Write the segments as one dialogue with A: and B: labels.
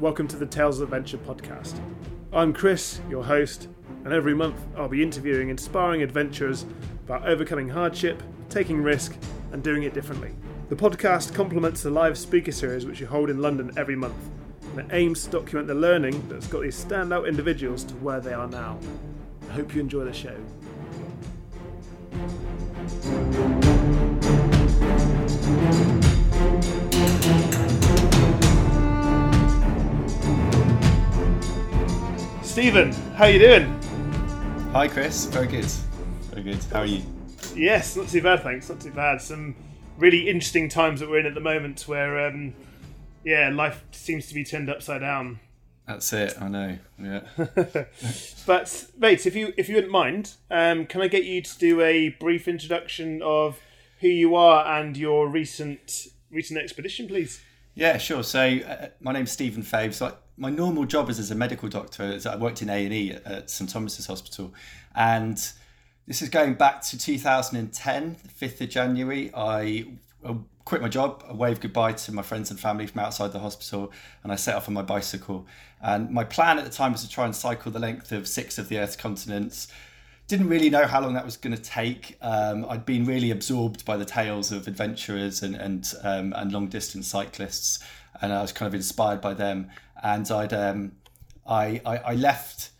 A: welcome to the Tales of Adventure podcast. I'm Chris, your host, and every month I'll be interviewing inspiring adventurers about overcoming hardship, taking risk, and doing it differently. The podcast complements the live speaker series which we hold in London every month, and it aims to document the learning that's got these standout individuals to where they are now. I hope you enjoy the show. Stephen, how you doing?
B: Hi, Chris. Very good. Very good. How are you?
A: Yes, not too bad, thanks. Not too bad. Some really interesting times that we're in at the moment, where um, yeah, life seems to be turned upside down.
B: That's it. I know. Yeah.
A: But mate, if you if you wouldn't mind, um, can I get you to do a brief introduction of who you are and your recent recent expedition, please?
B: Yeah, sure. So uh, my name's Stephen Fabes. So I, my normal job is as a medical doctor. Is I worked in A and E at St Thomas's Hospital, and this is going back to 2010, the 5th of January. I uh, quit my job. I waved goodbye to my friends and family from outside the hospital, and I set off on my bicycle. And my plan at the time was to try and cycle the length of six of the Earth's continents. Didn't really know how long that was going to take. Um, I'd been really absorbed by the tales of adventurers and and um, and long distance cyclists, and I was kind of inspired by them. And I'd um, I, I I left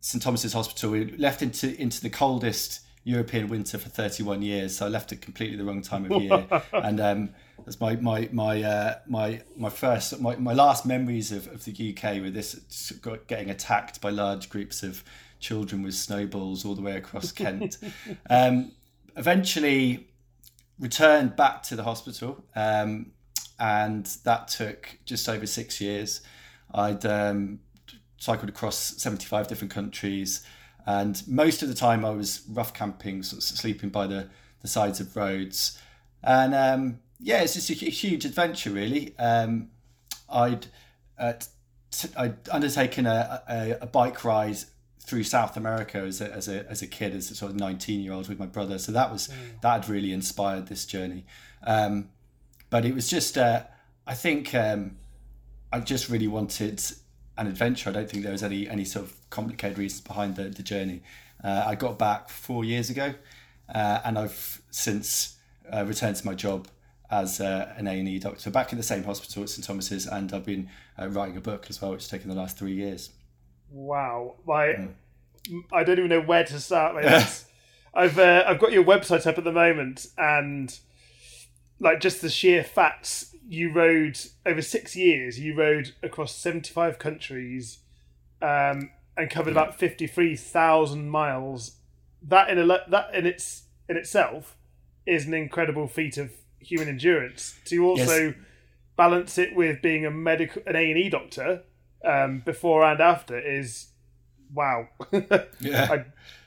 B: St Thomas's Hospital. We left into into the coldest European winter for 31 years, so I left at completely the wrong time of year. and um, that's my my my uh, my my first my, my last memories of, of the UK with this got- getting attacked by large groups of children with snowballs all the way across Kent. um, eventually returned back to the hospital, um, and that took just over six years. I'd um, cycled across 75 different countries, and most of the time I was rough camping, sort of sleeping by the, the sides of roads. And um, yeah, it's just a huge adventure, really. Um, I'd, uh, t- I'd undertaken a, a, a bike ride through South America as a, as a, as a kid, as a sort of 19 year old with my brother. So that was, that had really inspired this journey. Um, but it was just, uh, I think um, I just really wanted an adventure. I don't think there was any any sort of complicated reasons behind the, the journey. Uh, I got back four years ago, uh, and I've since uh, returned to my job as uh, an A and E doctor back in the same hospital at St Thomas's, and I've been uh, writing a book as well, which has taken the last three years.
A: Wow, my I don't even know where to start. That's- I've uh, I've got your website up at the moment, and like just the sheer facts. You rode over six years. You rode across seventy five countries, um, and covered about fifty three thousand miles. That in a that in its in itself is an incredible feat of human endurance. To also
B: Yes.
A: balance it with being a medical an A and E doctor um, before and after is wow.
B: Yeah.
A: I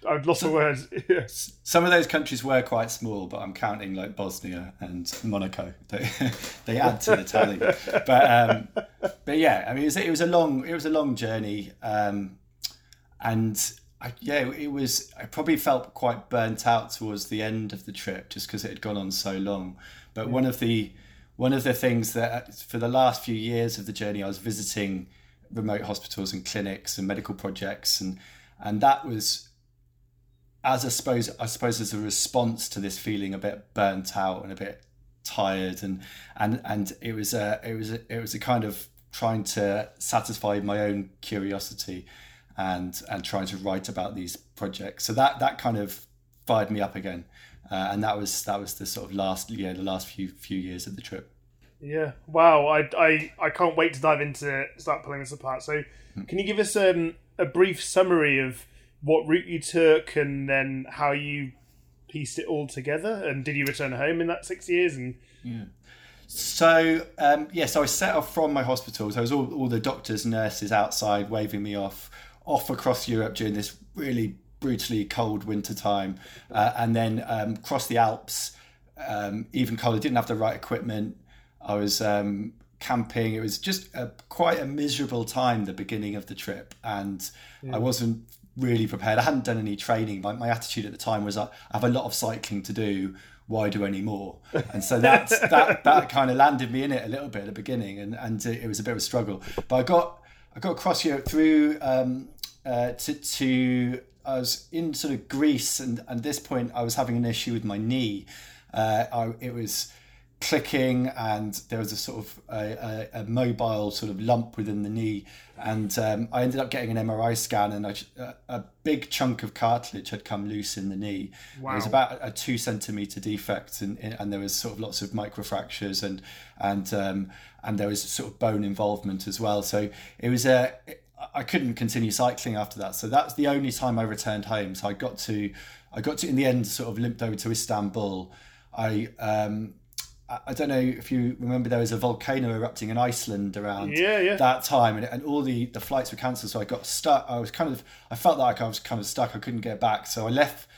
A: I've lost my words.
B: Some of those countries were quite small, but I'm counting like Bosnia and Monaco. They, they add to the tally. But um, but yeah, I mean, it was, it was a long it was a long journey, um, and I, yeah, it was. I probably felt quite burnt out towards the end of the trip, just because it had gone on so long. But one of the one of the things that for the last few years of the journey, I was visiting remote hospitals and clinics and medical projects, and and that was as I suppose I suppose as a response to this feeling a bit burnt out and a bit tired. And and and it was a it was a, it was a kind of trying to satisfy my own curiosity and and trying to write about these projects. So that that kind of fired me up again. Uh, and that was that was the sort of last yeah the last few few years of the trip
A: Yeah. Wow. I, I, I can't wait to dive into start pulling this apart. So, can you give us um, a brief summary of what route you took and then how you pieced it all together? And did you return home in that six years? And yeah.
B: So um, yeah, so I set off from my hospital. So it was all, all the doctors, nurses outside waving me off, off across Europe during this really brutally cold winter time, uh, and then um, crossed the Alps, um, even colder. Didn't have the right equipment. I was um, camping. It was just a, quite a miserable time. The beginning of the trip, and I wasn't really prepared. I hadn't done any training. My, my attitude at the time was I have a lot of cycling to do. why do any more? And so that that that kind of landed me in it a little bit at the beginning, and and it was a bit of a struggle. But I got I got across Europe through um, uh, to to I was in sort of Greece, and, and at this point I was having an issue with my knee. Uh, I, it was clicking and there was a sort of a, a, a mobile sort of lump within the knee and um, I ended up getting an MRI scan and a, a, big chunk of cartilage had come loose in the knee. Wow. It was about a two centimeter defect and, and there was sort of lots of microfractures and and um, and there was sort of bone involvement as well. So it was a I couldn't continue cycling after that. So that's the only time I returned home. So I got to I got to in the end sort of limped over to Istanbul. I um, I don't know if you remember there was a volcano erupting in Iceland around
A: yeah, yeah.
B: that time, and, and all the, the flights were cancelled. So I got stuck. I was kind of I felt like I was kind of stuck. I couldn't get back. So I left,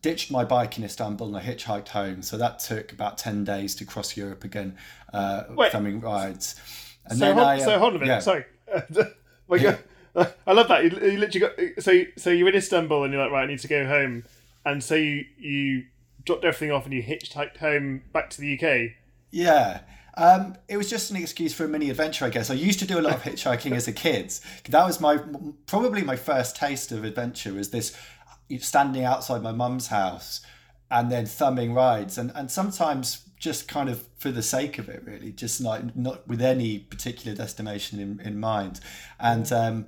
B: ditched my bike in Istanbul, and I hitchhiked home. So that took about ten days to cross Europe again, uh, rides.
A: And so then hold, I, so hold a minute. Yeah. Sorry. I love that. You, you literally got so so you're in Istanbul and you're like right, I need to go home, and so you you dropped everything off and you hitchhiked home back to the UK.
B: Yeah. Um, it was just an excuse for a mini adventure, I guess. I used to do a lot of hitchhiking as a kid. That was my probably my first taste of adventure. Was this standing outside my mum's house and then thumbing rides, and and sometimes just kind of for the sake of it, really, just like not with any particular destination in, in mind. And um,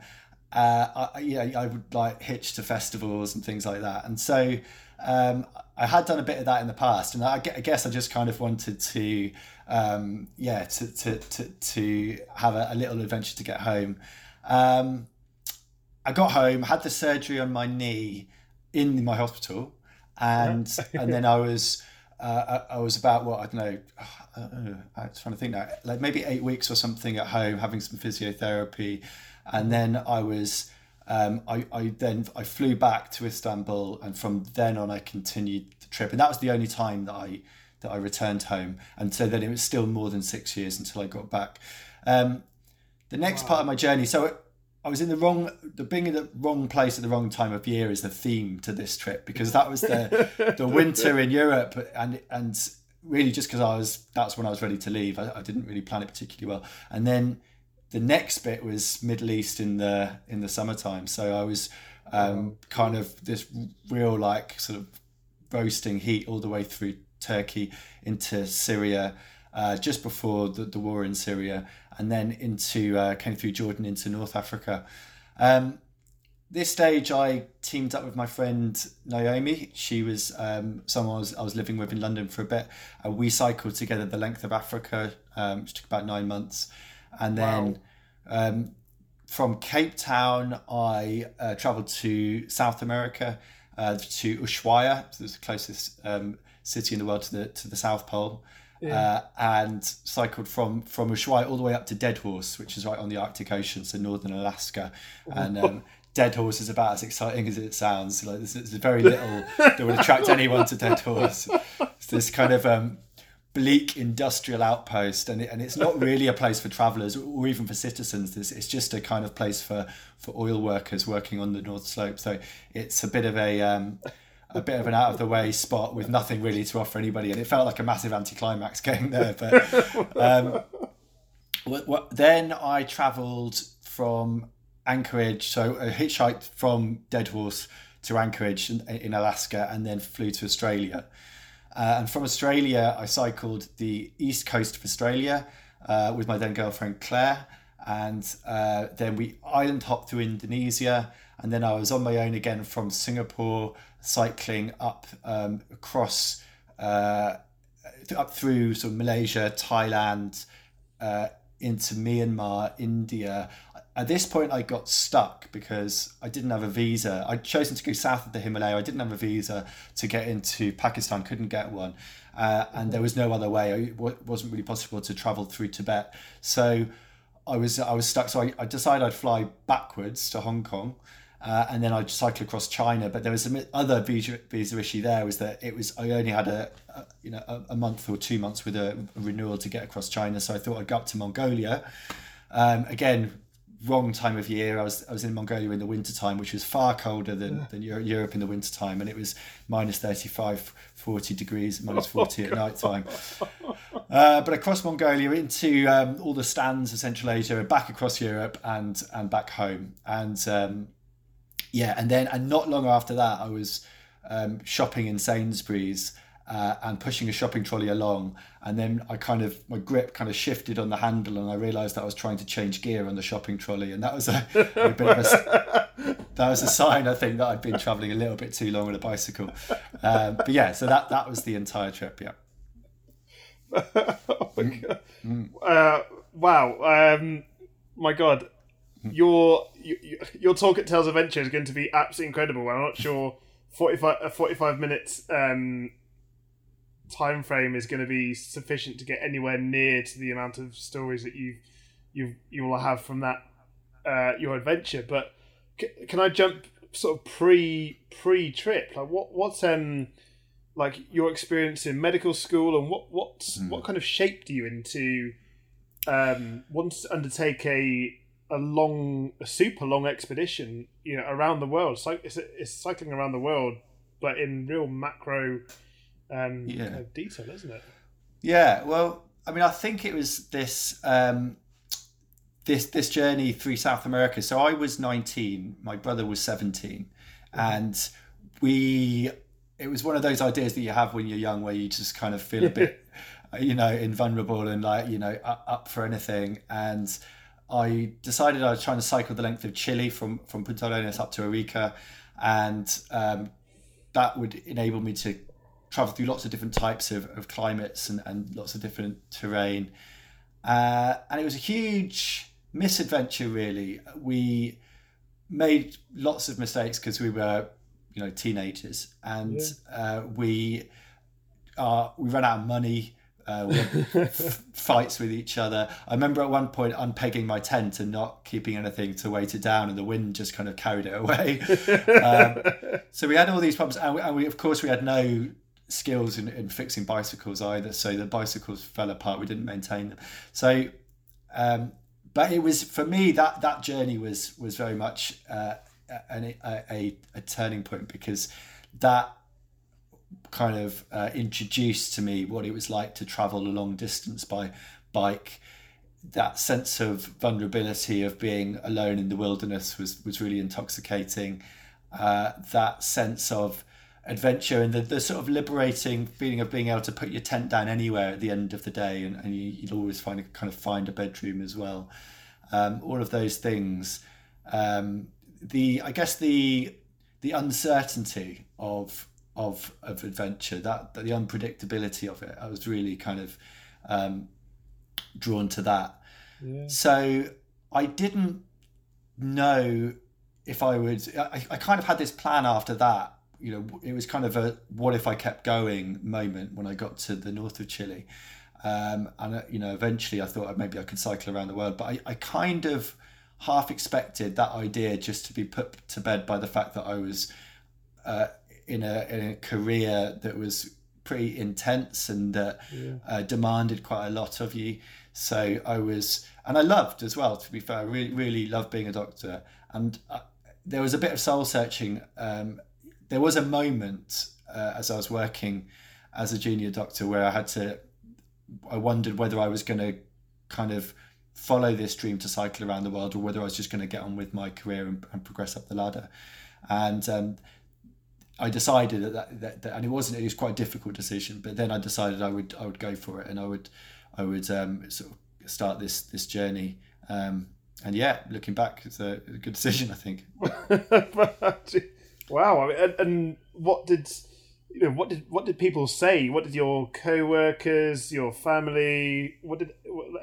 B: uh, I, yeah, I would like hitch to festivals and things like that. And so um, I had done a bit of that in the past, and I, guess I just kind of wanted to, um, yeah, to, to, to, to have a, a, little adventure to get home. Um, I got home, had the surgery on my knee in my hospital, and and then I was uh, I, was about what I don't know. Uh, uh, I was trying to think now, like maybe eight weeks or something at home, having some physiotherapy, and then I was um, I, I then I flew back to Istanbul, and from then on I continued the trip, and that was the only time that I that I returned home, and so then it was still more than six years until I got back. Um, the next wow. part of my journey, so I was in the wrong, the being in the wrong place at the wrong time of year is the theme to this trip because that was the the winter in Europe, and and really just because I was that's when I was ready to leave. I, I didn't really plan it particularly well, and then the next bit was Middle East in the in the summertime. So I was um, kind of this real like sort of roasting heat all the way through Turkey into Syria, uh, just before the, the war in Syria, and then into uh, came through Jordan into North Africa. Um, this stage, I teamed up with my friend Naomi. She was um, someone I was, I was living with in London for a bit. Uh, we cycled together the length of Africa, um, which took about nine months and then wow. um, from Cape Town, I uh, traveled to South America uh, to Ushuaia, so the closest um, city in the world to the to the South Pole. Yeah. Uh, and cycled from from Ushuaia all the way up to Deadhorse, which is right on the Arctic Ocean, so northern Alaska. And um, Deadhorse is about as exciting as it sounds. Like there's, there's very little that would attract anyone to Deadhorse. It's this kind of um, bleak industrial outpost and, it, and it's not really a place for travelers or even for citizens. It's, it's just a kind of place for for oil workers working on the north slope. So it's a bit of a um, a bit of an out of the way spot with nothing really to offer anybody and it felt like a massive anticlimax getting there but um, what, what, then I travelled from Anchorage so I hitchhiked from Deadhorse to Anchorage in, in Alaska and then flew to Australia uh, and from Australia, I cycled the east coast of Australia uh, with my then girlfriend Claire. And uh, then we island hopped through Indonesia. And then I was on my own again from Singapore, cycling up um, across, uh, up through sort of Malaysia, Thailand, uh, into Myanmar, India, at this point I got stuck because I didn't have a visa. I'd chosen to go south of the Himalaya. I didn't have a visa to get into Pakistan, couldn't get one. Uh, and there was no other way. It wasn't really possible to travel through Tibet. So I was I was stuck. So I, I decided I'd fly backwards to Hong Kong. Uh, and then I'd cycle across China. But there was some other visa, visa issue there was that it was I only had a, a you know a, a, month or two months with a, a renewal to get across China. So I thought I'd go up to Mongolia. Um, again, wrong time of year. I was I was in Mongolia in the wintertime, which was far colder than, than Europe in the wintertime, and it was minus 35, 40 degrees, minus 40 oh, at night time. Uh, but across Mongolia into um, all the stands of Central Asia, back across Europe and and back home, and um, yeah, and then and not long after that, I was um, shopping in Sainsbury's uh, and pushing a shopping trolley along. And then I kind of, my grip kind of shifted on the handle and I realized that I was trying to change gear on the shopping trolley. And that was a, a bit of a, that was a sign, I think, that I'd been traveling a little bit too long on a bicycle. Um, but yeah, so that, that was the entire trip. Yeah.
A: oh my God. Mm. Uh, wow. Um, my God. Your, your your talk at Tales Adventure is going to be absolutely incredible. I'm not sure 45, a 45 minutes um, time frame is going to be sufficient to get anywhere near to the amount of stories that you you you will have from that uh, your adventure. But c- can I jump sort of pre pre trip? Like what what's um like your experience in medical school and what what mm. what kind of shaped you into um wanting to undertake a a long a super long expedition you know around the world so it's, it's cycling around the world but in real macro um, yeah. Kind of detail, isn't it?
B: Yeah. Well, I mean, I think it was this um, this this journey through South America. So I was 19, my brother was 17, mm-hmm. and we it was one of those ideas that you have when you're young, where you just kind of feel a bit, you know, invulnerable and like you know up for anything. And I decided I was trying to cycle the length of Chile from from Punta Arenas up to Arica, and um, that would enable me to travel through lots of different types of, of climates and, and lots of different terrain. Uh, and it was a huge misadventure, really. We made lots of mistakes because we were, you know, teenagers, and yeah. uh, we uh, we ran out of money. Uh, fights with each other. I remember at one point unpegging my tent and not keeping anything to weight it down, and the wind just kind of carried it away. um, so we had all these problems, and we, and we, of course, we had no skills in, in fixing bicycles either. So the bicycles fell apart. We didn't maintain them. So, um, but it was for me that that journey was was very much uh, a, a, a turning point because that kind of uh, introduced to me what it was like to travel a long distance by bike. That sense of vulnerability of being alone in the wilderness was was really intoxicating. Uh, that sense of adventure and the, the sort of liberating feeling of being able to put your tent down anywhere at the end of the day and, and you, would always find a kind of find a bedroom as well um, all of those things um, the i guess the the uncertainty of of of adventure that the unpredictability of it i was really kind of um, drawn to that yeah. so i didn't know if i would I, I kind of had this plan after that you know, it was kind of a what if I kept going moment when I got to the north of Chile. Um, and, uh, you know, eventually I thought maybe I could cycle around the world. But I, I kind of half expected that idea just to be put to bed by the fact that I was uh, in, a, in a career that was pretty intense and that yeah. uh, demanded quite a lot of you. So I was, and I loved as well, to be fair, I really, really loved being a doctor. And uh, there was a bit of soul searching um, there was a moment uh, as I was working as a junior doctor where I had to, I wondered whether I was going to kind of follow this dream to cycle around the world or whether I was just going to get on with my career and, and progress up the ladder. And um, I decided that, that, that, and it wasn't, it was quite a difficult decision, but then I decided I would, I would go for it and I would, I would um, sort of start this, this journey. Um, and yeah, looking back, it's a, a good decision, I think.
A: Wow, I mean, and, and what did you know? What did what did people say? What did your co-workers, your family, what did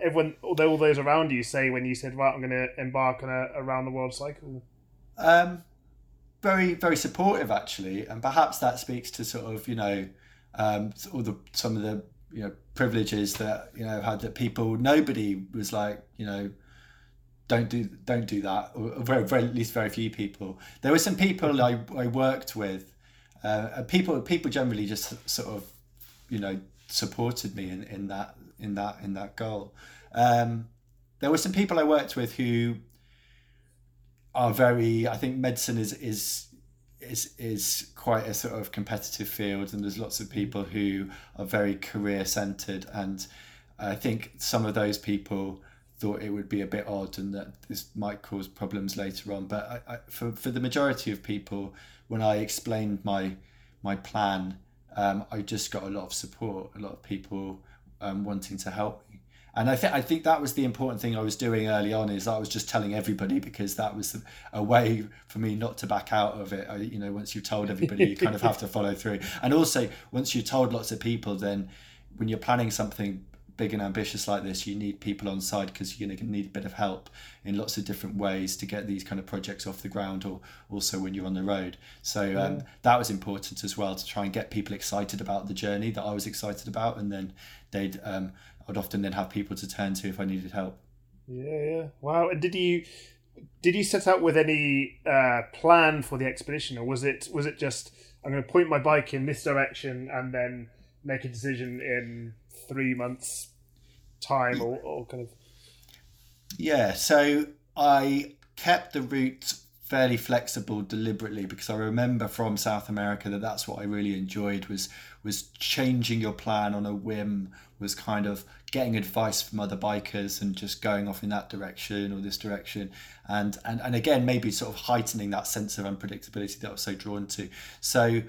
A: everyone, all those around you say when you said, "Right, I'm going to embark on a around the world cycle"?
B: Um, very very supportive actually, and perhaps that speaks to sort of you know um, all the some of the you know privileges that you know had that people nobody was like you know don't do don't do that. Or very, very, at least very few people. There were some people I, I worked with uh, people people generally just sort of you know supported me in, in that in that in that goal. Um, there were some people I worked with who are very. I think medicine is is is is quite a sort of competitive field, and there's lots of people who are very career centered, and I think some of those people thought it would be a bit odd and that this might cause problems later on. But I, I, for for the majority of people, when I explained my my plan, um, I just got a lot of support, a lot of people um, wanting to help. And I think I think that was the important thing I was doing early on is I was just telling everybody because that was a way for me not to back out of it. I, you know, once you've told everybody, you kind of have to follow through. And also, once you've told lots of people, then when you're planning something big and ambitious like this, you need people on side because you're going to need a bit of help in lots of different ways to get these kind of projects off the ground, or also when you're on the road. So um, yeah. that was important as well to try and get people excited about the journey that I was excited about, and then they'd um, I'd often then have people to turn to if I needed help.
A: Yeah, yeah. Wow. And did you did you set out with any uh, plan for the expedition, or was it was it just I'm going to point my bike in this direction and then make a decision in three months time, or, or kind of?
B: Yeah. So I kept the route fairly flexible deliberately because I remember from South America that that's what I really enjoyed was was changing your plan on a whim was kind of getting advice from other bikers and just going off in that direction or this direction and and, and again maybe sort of heightening that sense of unpredictability that I was so drawn to so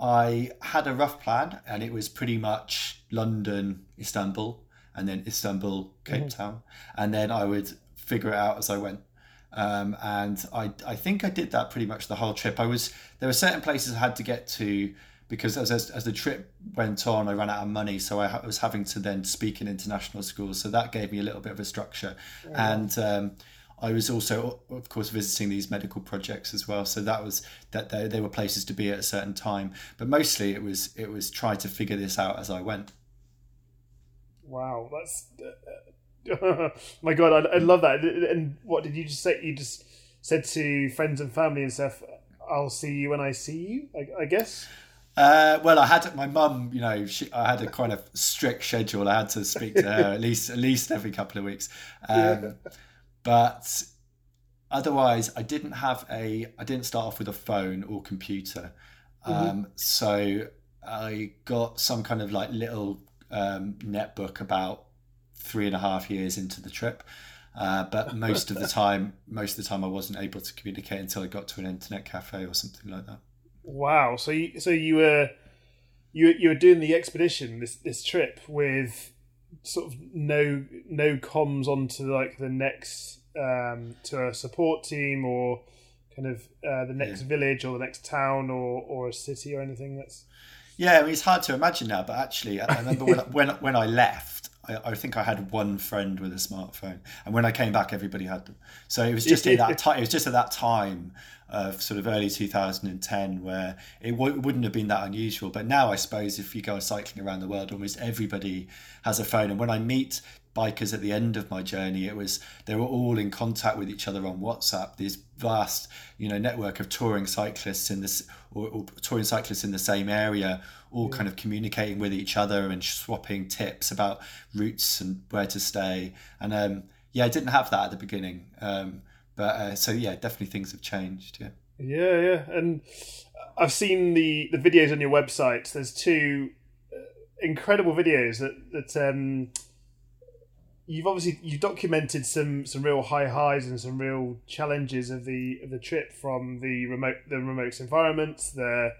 B: I had a rough plan and it was pretty much London Istanbul and then Istanbul Cape mm-hmm. Town and then I would figure it out as I went um, and I, I think I did that pretty much the whole trip. I was there were certain places I had to get to because as, as, as the trip went on, I ran out of money, so I was having to then speak in international schools. So that gave me a little bit of a structure, yeah. and um, I was also, of course, visiting these medical projects as well. So that was that they, they were places to be at a certain time, but mostly it was it was try to figure this out as I went.
A: Wow, that's my god, I, I love that. And what did you just say? You just said to friends and family and stuff, "I'll see you when I see you." I, I guess.
B: Uh, well, I had my mum. You know, she, I had a kind of strict schedule. I had to speak to her at least at least every couple of weeks. Um, yeah. But otherwise, I didn't have a. I didn't start off with a phone or computer. Mm-hmm. Um, so I got some kind of like little um, netbook about three and a half years into the trip. Uh, but most of the time, most of the time, I wasn't able to communicate until I got to an internet cafe or something like that.
A: Wow! So you, so you were you you were doing the expedition this this trip with sort of no no comms onto like the next um, to a support team or kind of uh, the next yeah. village or the next town or or a city or anything that's
B: yeah I mean it's hard to imagine now but actually I remember when when when I left I, I, think I had one friend with a smartphone, and when I came back, everybody had them. So it was just at that time. It was just at that time of sort of early 2010 where it w- wouldn't have been that unusual. But now, I suppose, if you go cycling around the world, almost everybody has a phone. And when I meet bikers at the end of my journey it was they were all in contact with each other on whatsapp this vast you know network of touring cyclists in this or, or touring cyclists in the same area all yeah. kind of communicating with each other and swapping tips about routes and where to stay and um, yeah i didn't have that at the beginning um, but uh, so yeah definitely things have changed yeah.
A: Yeah yeah and i've seen the the videos on your website. There's two uh, incredible videos that that um you've obviously you've documented some some real high highs and some real challenges of the of the trip from the remote the remote environments the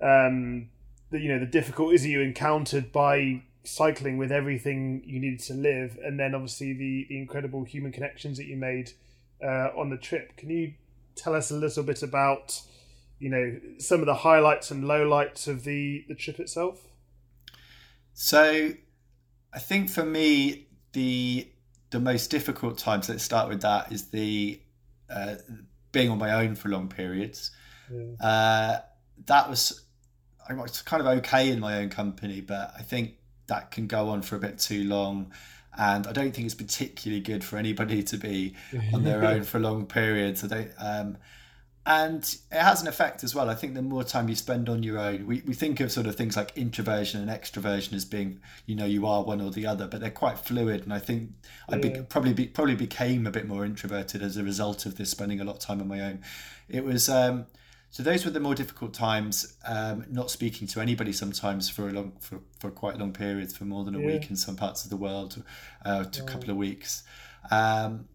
A: um the you know the difficulties you encountered by cycling with everything you needed to live and then obviously the the incredible human connections that you made uh, on the trip can you tell us a little bit about you know some of the highlights and lowlights of the the trip itself
B: so i think for me the the most difficult times. Let's start with that. Is the uh, being on my own for long periods. Yeah. Uh, that was I was kind of okay in my own company, but I think that can go on for a bit too long. And I don't think it's particularly good for anybody to be on their own for long periods. I don't. Um, and it has an effect as well. I think the more time you spend on your own, we, we think of sort of things like introversion and extroversion as being, you know, you are one or the other, but they're quite fluid. And I think I be, probably be, probably became a bit more introverted as a result of this, spending a lot of time on my own. It was um, so those were the more difficult times. Um, not speaking to anybody sometimes for a long for, for quite long periods, for more than a yeah. week in some parts of the world, uh, to a couple of weeks, um,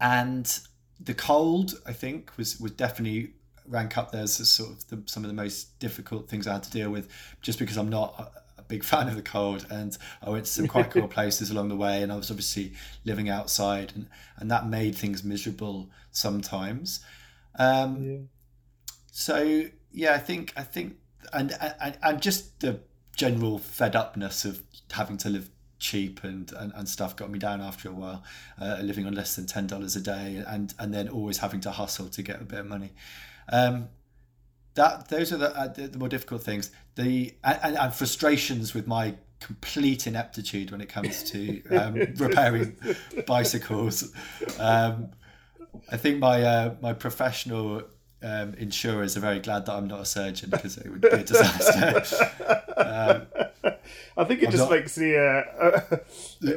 B: and the cold, I think, was was definitely rank up there as sort of the, some of the most difficult things I had to deal with, just because I'm not a, a big fan of the cold, and I went to some quite cool places along the way, and I was obviously living outside, and and that made things miserable sometimes. Um, yeah. So yeah, I think I think, and, and and just the general fed upness of having to live cheap and, and, and stuff got me down after a while, uh, living on less than ten dollars a day, and and then always having to hustle to get a bit of money. Um, that those are the, uh, the, the more difficult things. The and, and, frustrations with my complete ineptitude when it comes to um, repairing bicycles. Um, I think my uh, my professional um, insurers are very glad that I'm not a surgeon because it would be a disaster. um,
A: I think it I'm just not... makes the. Uh,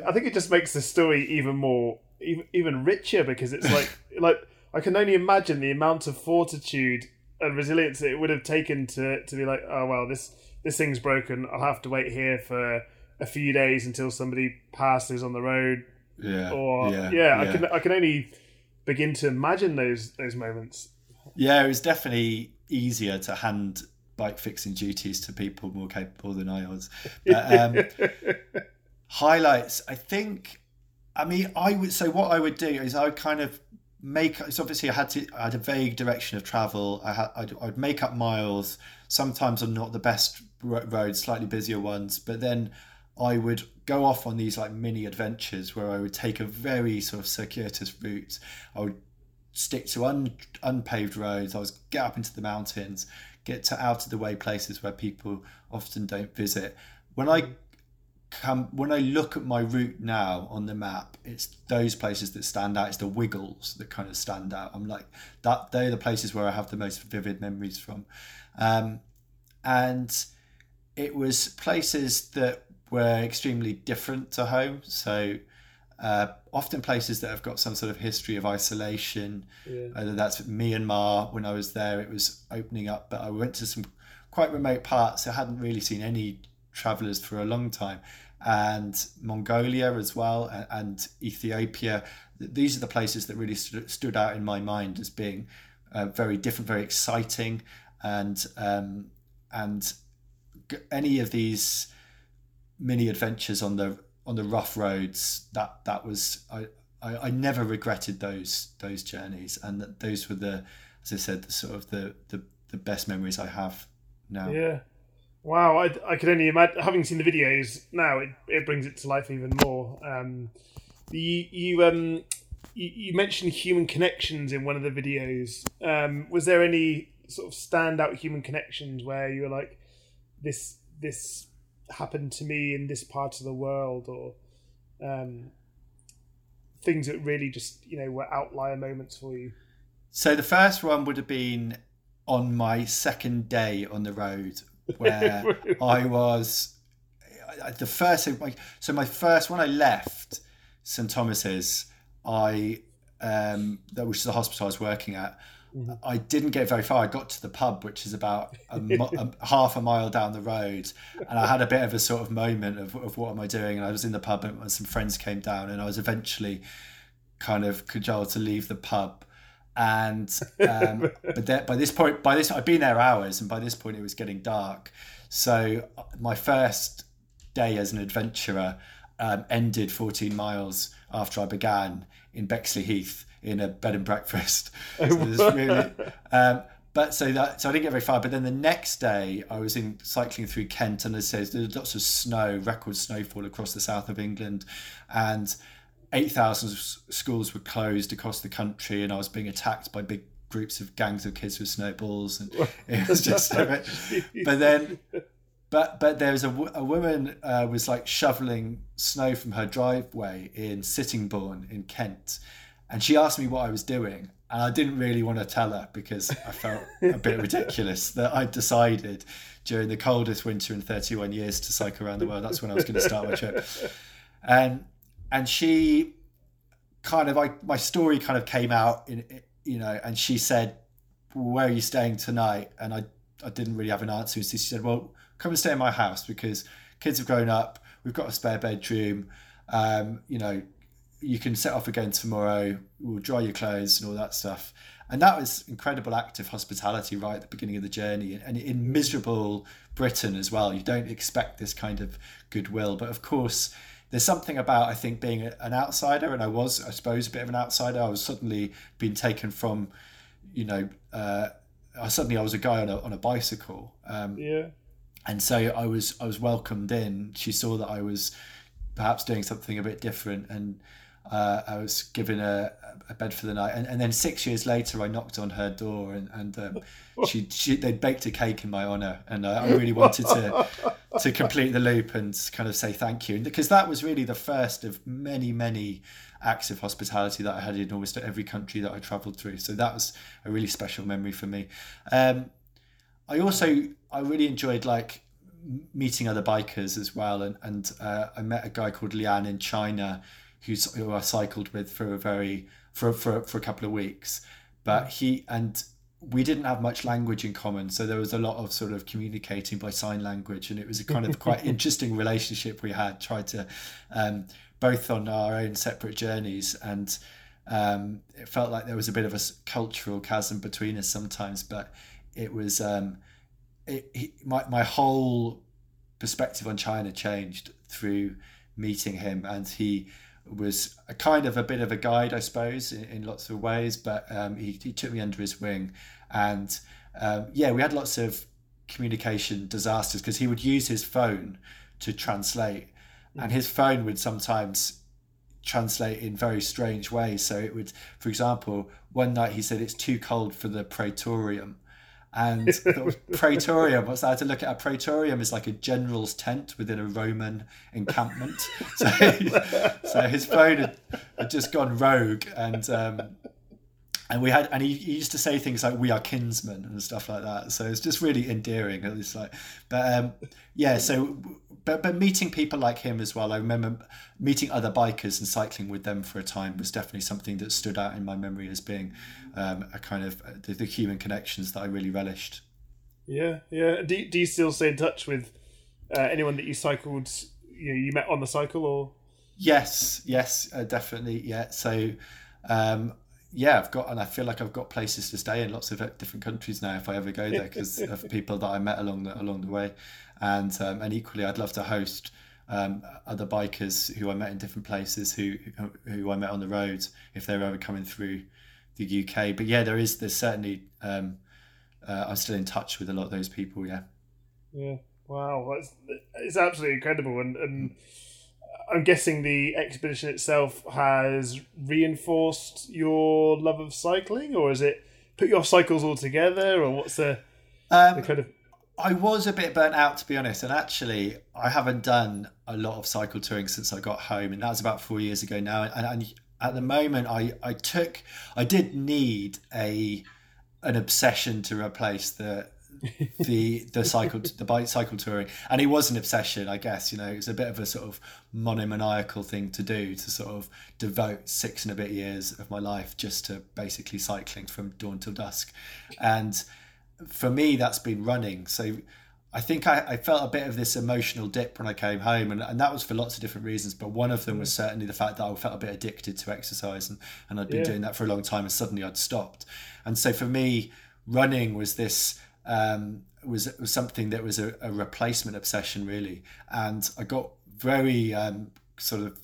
A: I think it just makes the story even more, even, even richer because it's like like I can only imagine the amount of fortitude and resilience that it would have taken to to be like, oh well, this this thing's broken. I'll have to wait here for a few days until somebody passes on the road.
B: Yeah.
A: Or
B: yeah,
A: yeah, yeah. I can I can only begin to imagine those those moments.
B: Yeah, it was definitely easier to hand bike fixing duties to people more capable than I was. But, um, highlights, I think. I mean, I would. So what I would do is I would kind of make. So obviously, I had to. I had a vague direction of travel. I had. I'd, I'd make up miles. Sometimes on not the best roads, slightly busier ones, but then I would go off on these like mini adventures where I would take a very sort of circuitous route. I would stick to un, unpaved roads. I was get up into the mountains, get to out of the way places where people often don't visit. When I come, when I look at my route now on the map, it's those places that stand out. It's the wiggles that kind of stand out. I'm like that. They're the places where I have the most vivid memories from, um, and it was places that were extremely different to home. So uh, often places that have got some sort of history of isolation. Yeah. Whether that's Myanmar, when I was there, it was opening up, but I went to some quite remote parts. I hadn't really seen any travelers for a long time. And Mongolia as well, and, and Ethiopia. These are the places that really stood, stood out in my mind as being uh, very different, very exciting, and um, and any of these mini adventures on the on the rough roads that that was I, I, I never regretted those those journeys. And that those were the as I said the sort of the the, the best memories I have now.
A: Yeah. Wow I, I could only imagine having seen the videos now it, it brings it to life even more. Um you you um you, you mentioned human connections in one of the videos. Um was there any sort of standout human connections where you were like this this happened to me in this part of the world or um, things that really just you know were outlier moments for you?
B: So the first one would have been on my second day on the road where i was the first so my first when i left st thomas's i um that was the hospital i was working at Mm-hmm. I didn't get very far. I got to the pub, which is about a, a, half a mile down the road, and I had a bit of a sort of moment of, of what am I doing? And I was in the pub, and some friends came down, and I was eventually kind of cajoled to leave the pub. And um, but there, by this point, by this I'd been there hours, and by this point it was getting dark. So my first day as an adventurer um, ended 14 miles after I began in Bexleyheath in a bed and breakfast. So really, um, but so that so I didn't get very far. But then the next day, I was in cycling through Kent, and it says there's lots of snow, record snowfall across the south of England, and eight thousand schools were closed across the country, and I was being attacked by big groups of gangs of kids with snowballs, and it was just. but then but but there was a, a woman uh, was like shoveling snow from her driveway in Sittingbourne in Kent, and she asked me what I was doing, and I didn't really want to tell her because I felt a bit ridiculous that I'd decided during the coldest winter in 31 years to cycle around the world. That's when I was going to start my trip. And and she kind of I my story kind of came out in you know, and she said, "Where are you staying tonight?" And I I didn't really have an answer. So she said, "Well, come and stay in my house because kids have grown up. We've got a spare bedroom. Um, you know, you can set off again tomorrow. We'll dry your clothes and all that stuff. And that was incredible act of hospitality right at the beginning of the journey. And in miserable Britain as well, you don't expect this kind of goodwill. But of course, there's something about I think being an outsider, and I was, I suppose, a bit of an outsider. I was suddenly being taken from, you know, uh, suddenly I was a guy on a on a bicycle. Um,
A: yeah.
B: And so I was I was welcomed in. She saw that I was perhaps doing something a bit different, and uh, I was given a, a bed for the night, and, and then six years later, I knocked on her door, and and um, she she they'd baked a cake in my honor, and I, I really wanted to to complete the loop and kind of say thank you, because that was really the first of many many acts of hospitality that I had in almost every country that I travelled through. So that was a really special memory for me. Um, I also I really enjoyed like meeting other bikers as well, and and uh, I met a guy called Lian in China who's who I cycled with for a very for for for a couple of weeks. But he and we didn't have much language in common, so there was a lot of sort of communicating by sign language, and it was a kind of quite interesting relationship we had. Tried to um, both on our own separate journeys, and um, it felt like there was a bit of a cultural chasm between us sometimes, but it was um, it, it, my my whole perspective on China changed through meeting him, and he was a kind of a bit of a guide, I suppose, in, in lots of ways. But um, he, he took me under his wing, and um, yeah, we had lots of communication disasters because he would use his phone to translate, mm. and his phone would sometimes translate in very strange ways. So it would, for example, one night he said it's too cold for the praetorium and praetorium. Was I had to look at a praetorium is like a general's tent within a Roman encampment. So, so his phone had, had, just gone rogue, and um, and we had and he, he, used to say things like "we are kinsmen" and stuff like that. So it's just really endearing. It's like, but um, yeah. So but but meeting people like him as well. I remember meeting other bikers and cycling with them for a time was definitely something that stood out in my memory as being um, a kind of uh, the, the, human connections that I really relished.
A: Yeah, yeah. Do, do you still stay in touch with uh, anyone that you cycled? You know, you met on the cycle or?
B: Yes, yes, uh, definitely. Yeah. So. Um, yeah, I've got, and I feel like I've got places to stay in lots of different countries now if I ever go there because of people that I met along the along the way and um, and equally, I'd love to host um, other bikers who I met in different places who who I met on the road if they were ever coming through the UK. But yeah, there is there's certainly um, uh, I'm still in touch with a lot of those people. Yeah.
A: Yeah. Wow, it's, it's absolutely incredible, and and I'm guessing the expedition itself has reinforced your love of cycling, or is it put your cycles all together, or what's the,
B: um, the kind of I was a bit burnt out to be honest, and actually, I haven't done a lot of cycle touring since I got home, and that was about four years ago now. And, and at the moment, I I took I did need a an obsession to replace the the the cycle the bike cycle touring and it was an obsession i guess you know it was a bit of a sort of monomaniacal thing to do to sort of devote six and a bit years of my life just to basically cycling from dawn till dusk and for me, that's been running. So I think I, I, felt a bit of this emotional dip when I came home, and, and that was for lots of different reasons. But one of them was mm. certainly the fact that I felt a bit addicted to exercise, and, and I'd been yeah. doing that for a long time, and suddenly I'd stopped. And so for me, running was this um, was, was something that was a, a, replacement obsession, really. And I got very um, sort of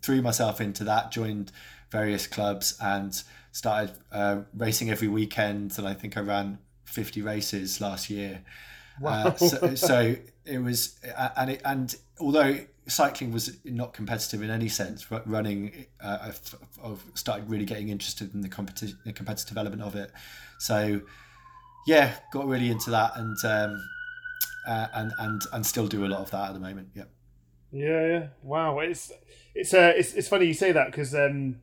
B: threw myself into that, joined various clubs, and started uh, racing every weekend. And I think I ran 50 races last year. Wow. Uh, so, so, it was, uh, and it, and although cycling was not competitive in any sense, running, uh, I've, I've, started really getting interested in the, competi- the competitive element of it. So, yeah, got really into that, and um, uh, and and and still do a lot of that at the moment. Yeah.
A: Yeah, yeah. Wow, it's it's uh, it's it's funny you say that because um,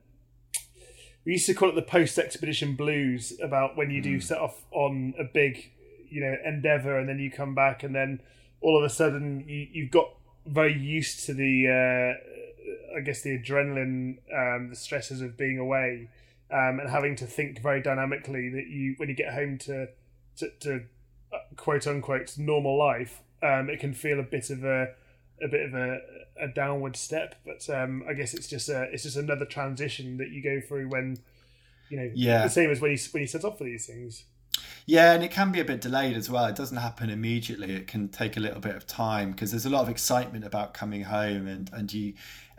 A: we used to call it the post expedition blues about when you do
B: Mm.
A: set off on a big you know endeavor and then you come back and then all of a sudden you, you've got very used to the uh, I guess the adrenaline, um, the stresses of being away, um, and having to think very dynamically that you when you get home to to, to uh, quote unquote normal life, um, it can feel a bit of a a bit of a, a downward step. But um, I guess it's just a it's just another transition that you go through when you know
B: Yeah.
A: the same as when you when you set off for these things.
B: Yeah, and it can be a bit delayed as well. It doesn't happen immediately. It can take a little bit of time because there's a lot of excitement about coming home and and you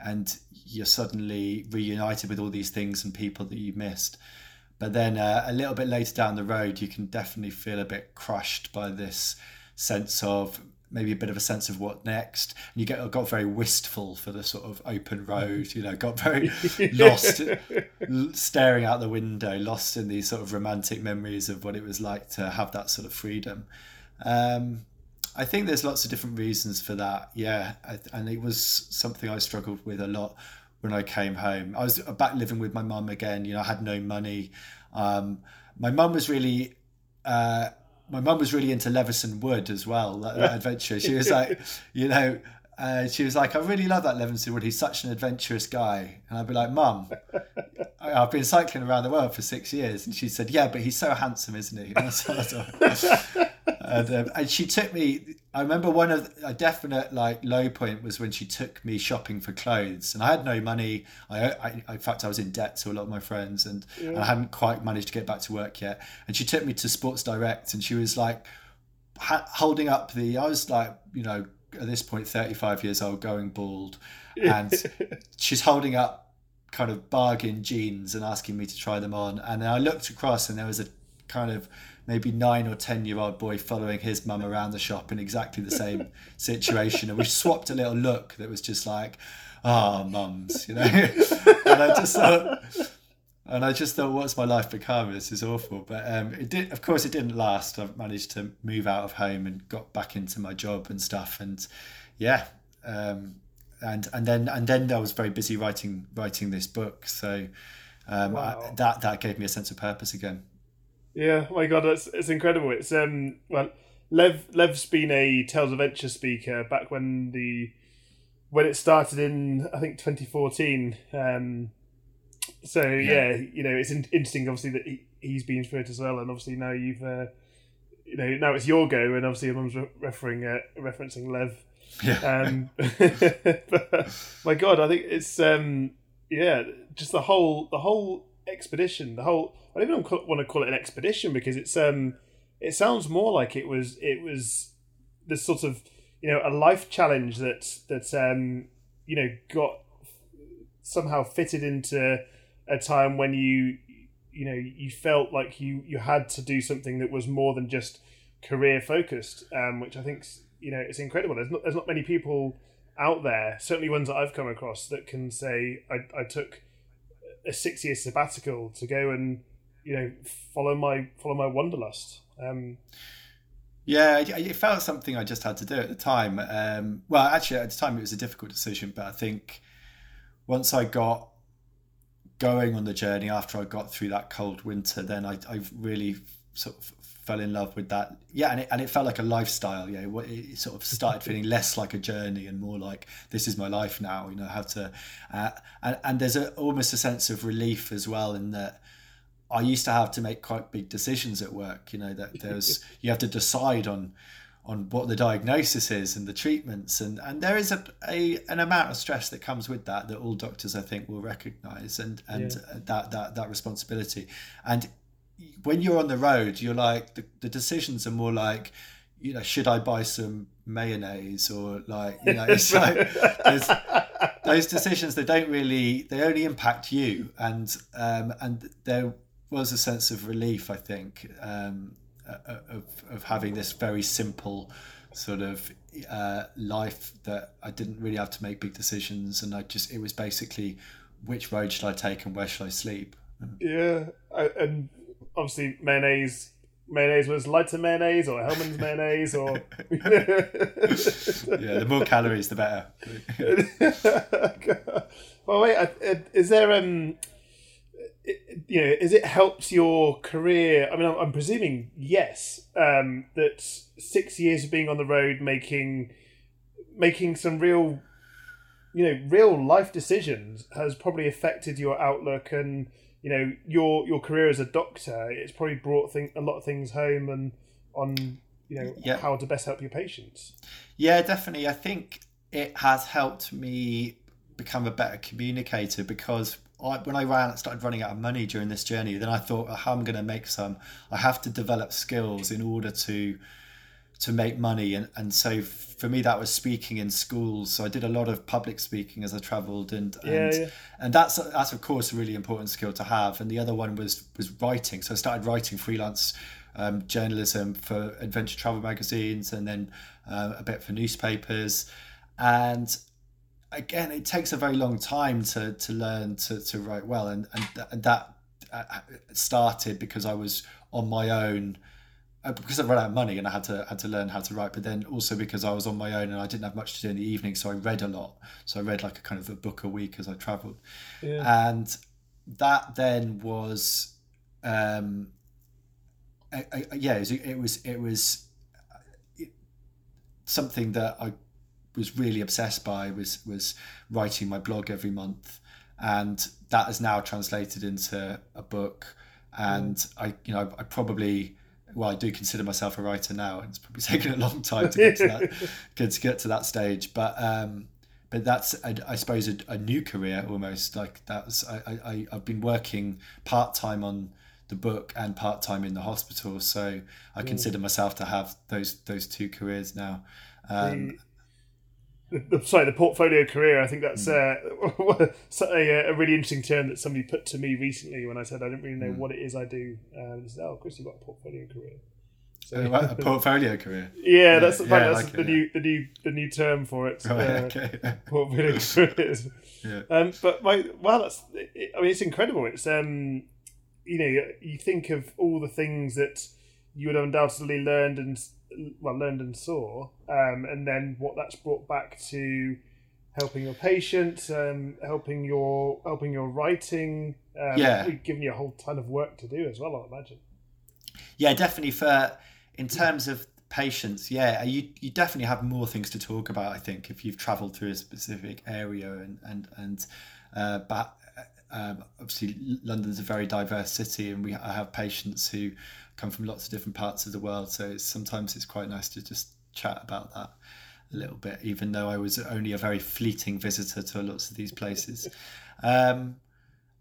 B: and you're suddenly reunited with all these things and people that you missed. But then uh, a little bit later down the road, you can definitely feel a bit crushed by this sense of maybe a bit of a sense of what next. And you get got very wistful for the sort of open road. You know, got very lost staring out the window, lost in these sort of romantic memories of what it was like to have that sort of freedom. Um, I think there's lots of different reasons for that. Yeah, I, and it was something I struggled with a lot when I came home. I was back living with my mum again. You know, I had no money. Um, my mum was really. Uh, my mum was really into Levison Wood as well, that, that adventure. She was like, you know, uh, she was like, I really love that Levison Wood. He's such an adventurous guy. And I'd be like, Mum, I've been cycling around the world for six years. And she said, Yeah, but he's so handsome, isn't he? And, so I thought- and, um, and she took me. I remember one of a definite like low point was when she took me shopping for clothes, and I had no money. I, I in fact I was in debt to a lot of my friends, and, and I hadn't quite managed to get back to work yet. And she took me to Sports Direct, and she was like ha- holding up the. I was like, you know, at this point, thirty-five years old, going bald, and she's holding up kind of bargain jeans and asking me to try them on. And then I looked across, and there was a kind of maybe nine or ten year old boy following his mum around the shop in exactly the same situation, and we swapped a little look that was just like, "Ah, mums," you know. and I just thought. And I just thought, what's my life become? This is awful. But um, it did. Of course, it didn't last. I managed to move out of home and got back into my job and stuff. And yeah, um, and and then and then I was very busy writing writing this book. So um,
A: Wow.
B: I, that that gave me a sense of purpose again.
A: Yeah, oh my god, that's it's incredible. It's um well, Lev Lev's been a Tales of Venture speaker back when the when it started in I think 2014. Um, so yeah, you know it's in, interesting. Obviously that he, he's been through it as well, and obviously now you've uh, you know now it's your go, and obviously your mum's re- referring uh, referencing Lev.
B: Yeah.
A: Um, but, my God, I think it's um, yeah, just the whole the whole expedition, the whole. I don't even want to call it an expedition because it's um, it sounds more like it was it was this sort of you know a life challenge that that um, you know got somehow fitted into a time when you you know you felt like you you had to do something that was more than just career focused um, which i think you know it's incredible. There's not there's not many people out there certainly ones that i've come across that can say i, I took a six year sabbatical to go and you know follow my follow my wanderlust um,
B: Yeah, it, felt something I just had to do at the time. Um, well, actually, at the time it was a difficult decision, but I think once I got going on the journey after I got through that cold winter, then I, I really sort of fell in love with that. Yeah, and it, and it felt like a lifestyle. Yeah, it, it sort of started feeling less like a journey and more like this is my life now. You know how to, uh, and and there's a, almost a sense of relief as well in that. I used to have to make quite big decisions at work. You know that there's you have to decide on on what the diagnosis is and the treatments and and there is a, a an amount of stress that comes with that that all doctors I think will recognize and and
A: Yeah.
B: that that that responsibility and when you're on the road you're like the, the decisions are more like you know should I buy some mayonnaise or like you know it's like there's those decisions they don't really they only impact you and um and there was a sense of relief I think um uh, of, of having this very simple sort of uh, life that I didn't really have to make big decisions and I just it was basically which road should I take and where should I sleep
A: yeah I, and obviously mayonnaise mayonnaise was lighter mayonnaise or Hellmann's mayonnaise or
B: yeah the more calories the better
A: well, wait. Is there um, you know, has it helped your career? I mean, I'm, I'm presuming yes. Um, that six years of being on the road, making making some real, you know, real life decisions has probably affected your outlook and you know your your career as a doctor. It's probably brought thing, a lot of things home and on you know yeah. how to best help your patients.
B: Yeah, definitely. I think it has helped me become a better communicator because I, when I ran, started running out of money during this journey, then I thought, oh, how am I going to make some? I have to develop skills in order to to make money, and and so for me that was speaking in schools. So I did a lot of public speaking as I travelled, and and yeah, yeah. and that's that's of course a really important skill to have. And the other one was was writing. So I started writing freelance um, journalism for adventure travel magazines, and then uh, a bit for newspapers, and again, it takes a very long time to to learn to, to write well, and and, and that uh, started because I was on my own. Uh, because I ran out of money and I had to had to learn how to write, but then also because I was on my own and I didn't have much to do in the evening, so I read a lot. So I read like a kind of a book a week as I travelled, yeah. and that then was, um, I, I, yeah, it was it was, it was something that I was really obsessed by was was writing my blog every month, and that is now translated into a book. And mm. I, you know, I probably well, I do consider myself a writer now, and it's probably taken a long time to get to that, get to get to that stage. But um, but that's I, I suppose a, a, new career almost. Like that's I I I've been working part time on the book and part time in the hospital, so I mm. consider myself to have those those two careers now. Um,
A: the, sorry, the portfolio career. I think that's hmm. uh, a, a, really interesting term that somebody put to me recently when I said I didn't really know mm. what it is I do. Um, said, "Oh, Chris, you've got a portfolio career."
B: So, uh, a portfolio career.
A: Yeah, that's, yeah, that's like the it, new yeah. the new the new term for it.
B: Right, uh, okay.
A: portfolio careers. yeah. Um, but my well, that's I mean, it's incredible. It's um, you know, you think of all the things that you would have undoubtedly learned and well learned and saw, um, and then what that's brought back to helping your patients, um, helping your helping your writing. Um, yeah, giving you a whole ton of work to do as well. I imagine.
B: Yeah, definitely. For in terms of patients, yeah, you you definitely have more things to talk about. I think if you've travelled through a specific area and and and uh, but um, obviously London's a very diverse city, and we I have patients who come from lots of different parts of the world. So it's, sometimes it's quite nice to just chat about that a little bit, even though I was only a very fleeting visitor to lots of these places. Um,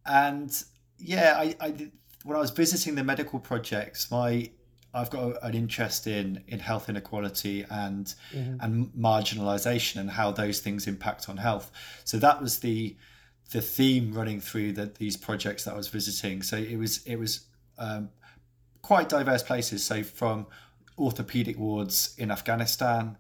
B: and yeah, I, I when I was visiting the medical projects, my I've got an interest in in health inequality and mm-hmm. and marginalization and how those things impact on health. So that was the the theme running through that these projects that I was visiting. So it was it was um, quite diverse places. So from orthopedic wards in Afghanistan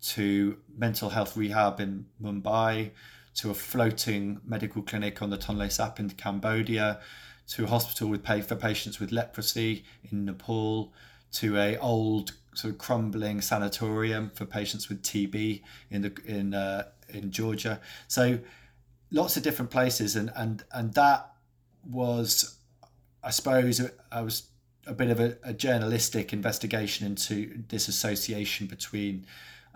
B: to mental health rehab in Mumbai to a floating medical clinic on the Tonle Sap in Cambodia to a hospital with pay for patients with leprosy in Nepal to a old sort of crumbling sanatorium for patients with TB in the in uh, in Georgia. So lots of different places and and and that was I suppose I was a bit of a, a journalistic investigation into this association between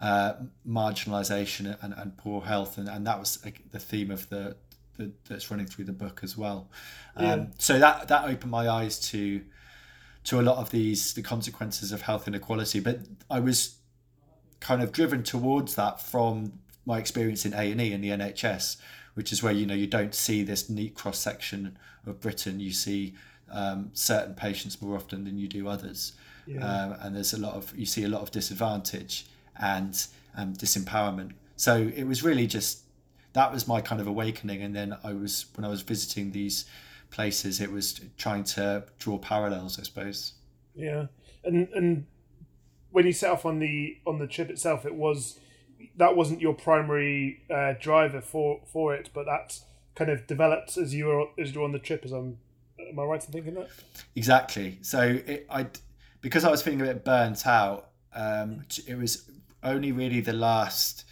B: uh, marginalisation and, and poor health, and, and that was the theme of the, the that's running through the book as well. Um, yeah. So that that opened my eyes to to a lot of these the consequences of health inequality. But I was kind of driven towards that from my experience in A and E in the NHS, which is where you know you don't see this neat cross section of Britain. You see um, certain patients more often than you do others. Yeah. Um, and there's a lot of you see a lot of disadvantage and um, disempowerment. So it was really just that was my kind of awakening. And then I was when I was visiting these places, it was trying to draw parallels, I suppose.
A: Yeah, and and when you set off on the on the trip itself, it was that wasn't your primary uh, driver for for it, but that kind of developed as you were as you were on the trip, as I'm Am I right in thinking that?
B: Exactly. So I, because I was feeling a bit burnt out. Um, it was only really the last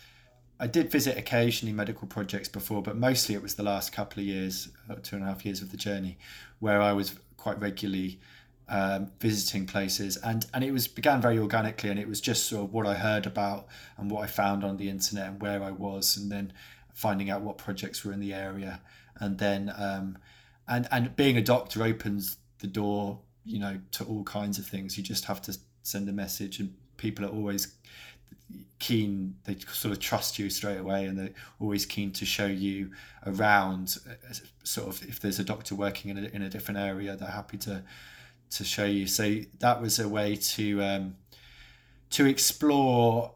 B: I did visit occasionally medical projects before, but mostly it was the last couple of years, uh, two and a half years of the journey, where I was quite regularly um, visiting places, and and it was began very organically, and it was just sort of what I heard about and what I found on the internet and where I was, and then finding out what projects were in the area, and then um, and and being a doctor opens the door, you know, to all kinds of things. You just have to send a message, and people are always keen they sort of trust you straight away and they're always keen to show you around uh, sort of if there's a doctor working in a, in a different area they're happy to to show you so that was a way to um to explore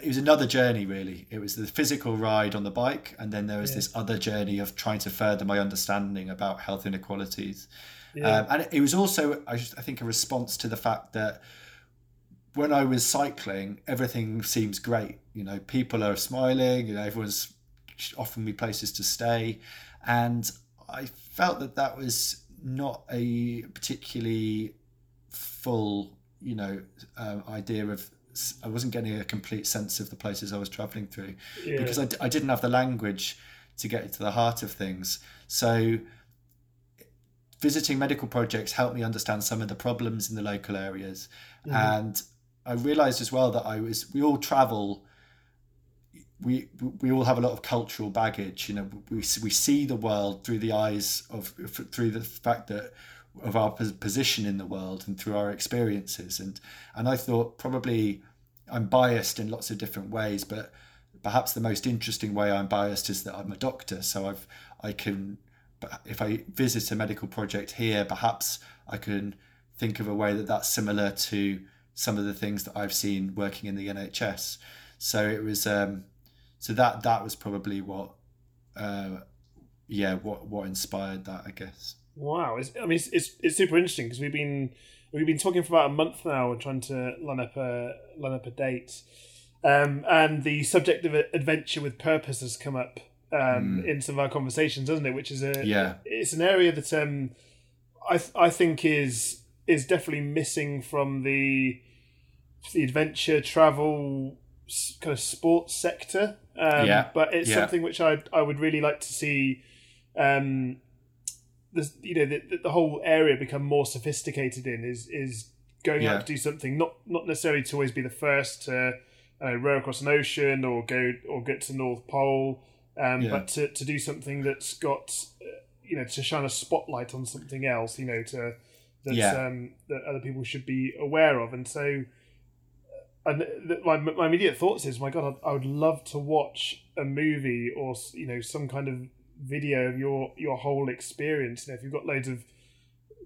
B: it was another journey really it was the physical ride on the bike and then there was yeah. this other journey of trying to further my understanding about health inequalities yeah. um, and it was also I, just, I think a response to the fact that when I was cycling, everything seems great. You know, people are smiling. You know, everyone's offering me places to stay, and I felt that that was not a particularly full, you know, uh, idea of. I wasn't getting a complete sense of the places I was traveling through yeah. because I, I didn't have the language to get to the heart of things. So visiting medical projects helped me understand some of the problems in the local areas mm-hmm. and I realized as well that I was we all travel we we all have a lot of cultural baggage you know we, we see the world through the eyes of through the fact that of our position in the world and through our experiences and and I thought probably I'm biased in lots of different ways but perhaps the most interesting way I'm biased is that I'm a doctor so I've I can if I visit a medical project here perhaps I can think of a way that that's similar to some of the things that I've seen working in the NHS. So it was um, so that that was probably what uh, yeah what what inspired that I guess.
A: Wow, it's, I mean it's it's, it's super interesting because we've been we've been talking for about a month now and trying to line up a line up a date. Um, and the subject of adventure with purpose has come up um, mm. in some of our conversations, doesn't it? Which is a
B: yeah,
A: it's an area that um, I th- I think is is definitely missing from the the adventure travel kind of sports sector. Um, yeah, but it's yeah. something which I I would really like to see. Um, this you know the, the whole area become more sophisticated in is is going yeah. out to do something not not necessarily to always be the first to uh, row across an ocean or go or get to North Pole, um, yeah. but to, to do something that's got uh, you know to shine a spotlight on something else. You know to that yeah. um, that other people should be aware of. And so, uh, and my my immediate thoughts is, my God, I, I would love to watch a movie or you know some kind of video of your your whole experience. You know, if you've got loads of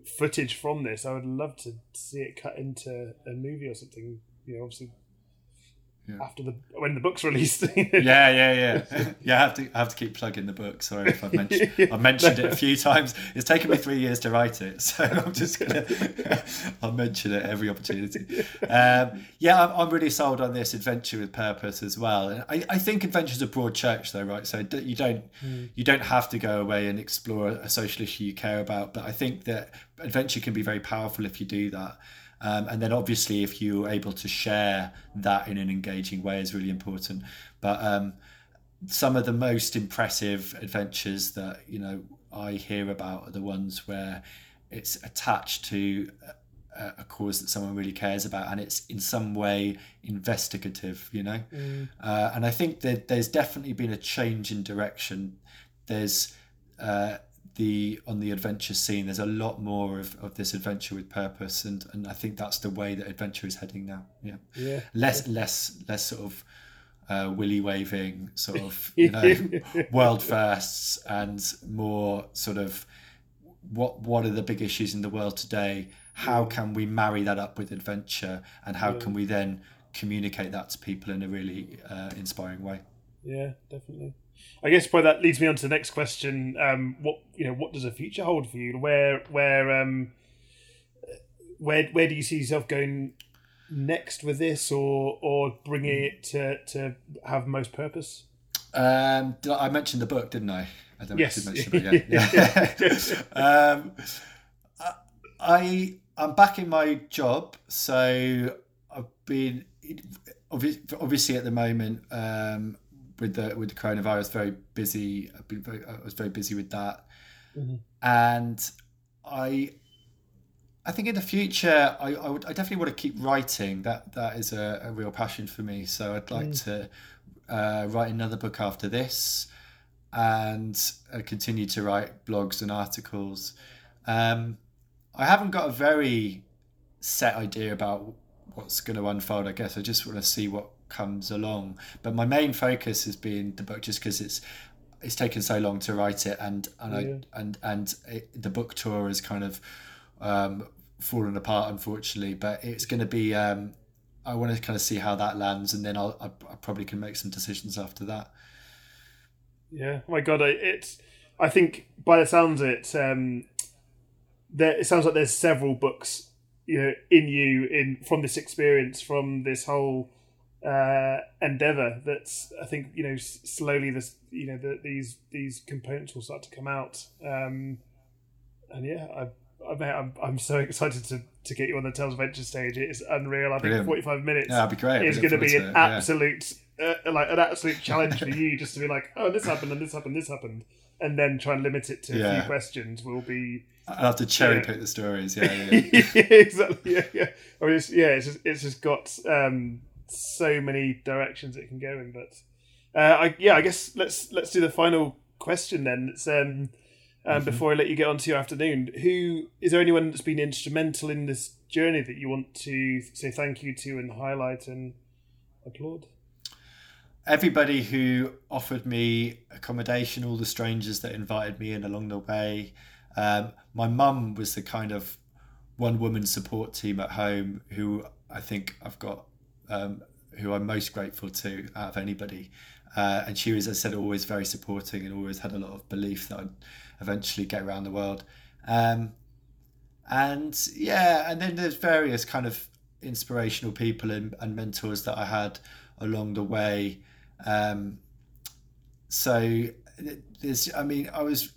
A: footage from this, I would love to see it cut into a movie or something. You know, obviously yeah. after the when the book's released.
B: yeah, yeah, yeah. yeah, I have to I have to keep plugging the book. Sorry if I've mentioned I've mentioned it a few times. It's taken me three years to write it, so I'm just gonna I'll mention it every opportunity. Um, yeah, I'm, I'm really sold on this adventure with purpose as well. And I, I think adventure's a broad church though, right? So you don't mm. you don't have to go away and explore a social issue you care about, but I think that adventure can be very powerful if you do that. Um, and then obviously, if you're able to share that in an engaging way, is really important. But um, some of the most impressive adventures that you know I hear about are the ones where it's attached to a, a cause that someone really cares about, and it's in some way investigative. You know, mm. uh, and I think that there's definitely been a change in direction. There's uh, the on the adventure scene there's a lot more of, of this adventure with purpose and and i think that's the way that adventure is heading now yeah.
A: Yeah.
B: Less less less sort of uh, willy waving sort of you know world firsts and more sort of what what are the big issues in the world today? How can we marry that up with adventure? And how yeah. can we then communicate that to people in a really uh, inspiring way?
A: Yeah definitely I guess probably that leads me on to the next question. Um, what you know, what does the future hold for you? Where where um, where where do you see yourself going next with this, or or bringing it to to have most purpose?
B: Um, I mentioned the book, didn't I? I don't yes. I mentioned it yet. Yeah. um, I I'm back in my job, so I've been obviously at the moment. Um, with the with the coronavirus, very busy. I've been very, I was very busy with that,
A: Mhm.
B: and I. I think in the future, I, I would I definitely want to keep writing. That that is a, a real passion for me. So I'd like to uh, write another book after this, and uh, continue to write blogs and articles. Um, I haven't got a very set idea about what's going to unfold. I guess I just want to see what comes along. But my main focus has been the book, just because it's it's taken so long to write it, and and
A: Yeah.
B: I and and it, the book tour has kind of um, fallen apart, unfortunately. But it's going to be. Um, I want to kind of see how that lands, and then I'll I, I probably can make some decisions after that.
A: Yeah. Oh my god, I, it's. I think by the sounds of it, um, there it sounds like there's several books, you know, in you in from this experience, from this whole uh, endeavor. That's I think you know slowly this you know the, these these components will start to come out. Um, and yeah, I. I mean, I'm, I'm so excited to, to get you on the Tales of Venture stage. It is unreal. I think 45 minutes
B: Yeah, that'd be great.
A: is going to be an
B: it, yeah.
A: absolute uh, like an absolute challenge for you just to be like oh this happened and this happened this happened and then try and limit it to a few questions will be
B: I'll have to cherry
A: Yeah.
B: pick the stories. Yeah, yeah, yeah.
A: exactly yeah yeah I mean, it's, yeah it's just it's just got um so many directions it can go in but uh, I yeah I guess let's let's do the final question then it's um um, before I let you get on to your afternoon, who is there anyone that's been instrumental in this journey that you want to say thank you to and highlight and applaud?
B: everybody who offered me accommodation, all the strangers that invited me in along the way. Um, my mum was the kind of one woman support team at home who I think I've got, um, who I'm most grateful to out of anybody. Uh, and she was, as I said, always very supporting and always had a lot of belief that I'd eventually get around the world. Um, and yeah, and then there's various kind of inspirational people and, and mentors that I had along the way. Um, so there's, I mean, I was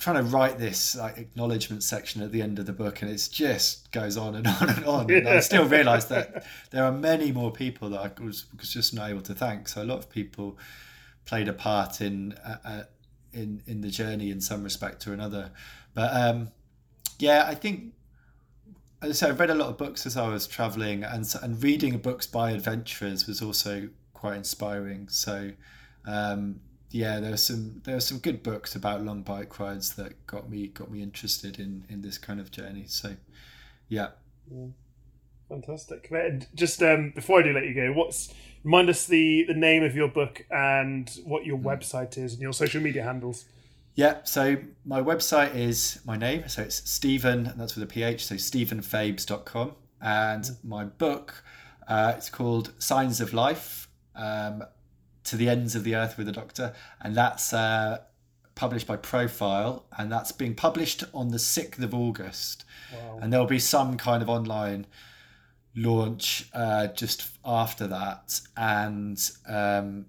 B: trying to write this like acknowledgement section at the end of the book, and it just goes on and on and on. And I still realise that there are many more people that I was, was just not able to thank. So a lot of people played a part in uh, uh, in in the journey in some respect or another. But um, yeah, I think as I said, I've read a lot of books as I was traveling, and and reading books by adventurers was also quite inspiring. So um, yeah, there are some there are some good books about long bike rides that got me got me interested in in this kind of journey. So yeah,
A: Fantastic. And Just um, before I do let you go, what's remind us the the name of your book and what your website is and your social media handles.
B: yeah. So my website is my name, so it's Stephen, and that's with a ph. So stephenfabes.com, and my book uh, it's called Signs of Life. Um, to the ends of the earth with the doctor, and that's uh, published by Profile, and that's being published on the sixth of August.
A: Wow.
B: And there'll be some kind of online launch uh, just after that, and um,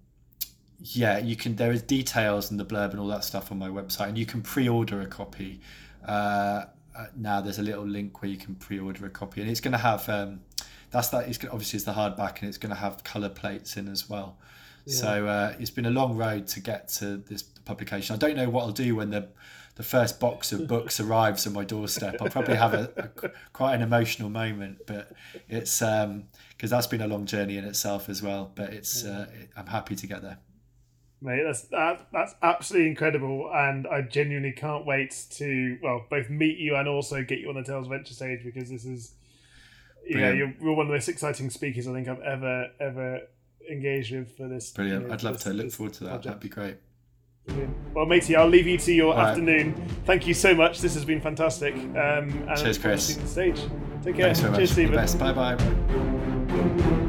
B: yeah, you can. There is details and the blurb and all that stuff on my website, and you can pre-order a copy. Uh, uh, now there's a little link where you can pre-order a copy, and it's going to have. Um, that's that. It's obviously it's the hardback, and it's going to have color plates in as well. So uh, it's been a long road to get to this publication. I don't know what I'll do when the the first box of books arrives on my doorstep. I'll probably have a, a quite an emotional moment, but it's because that's been a long journey in itself as well. But it's uh, it, I'm happy to get there.
A: Mate, that's that, that's absolutely incredible, and I genuinely can't wait to well both meet you and also get you on the Tales Venture stage because this is yeah
B: Brilliant.
A: you're, you're one of the most exciting speakers I think I've ever ever engaged with for this.
B: Brilliant.
A: you know,
B: I'd love
A: this-
B: to look forward to that.
A: project.
B: That'd be great.
A: Brilliant. Well, matey, I'll leave you to your
B: All right.
A: afternoon. Thank you so much. This has been fantastic. Um, and
B: Cheers, Chris.
A: the stage. Take care.
B: Thanks very much.
A: Cheers,
B: All
A: Stephen.
B: best. Bye bye.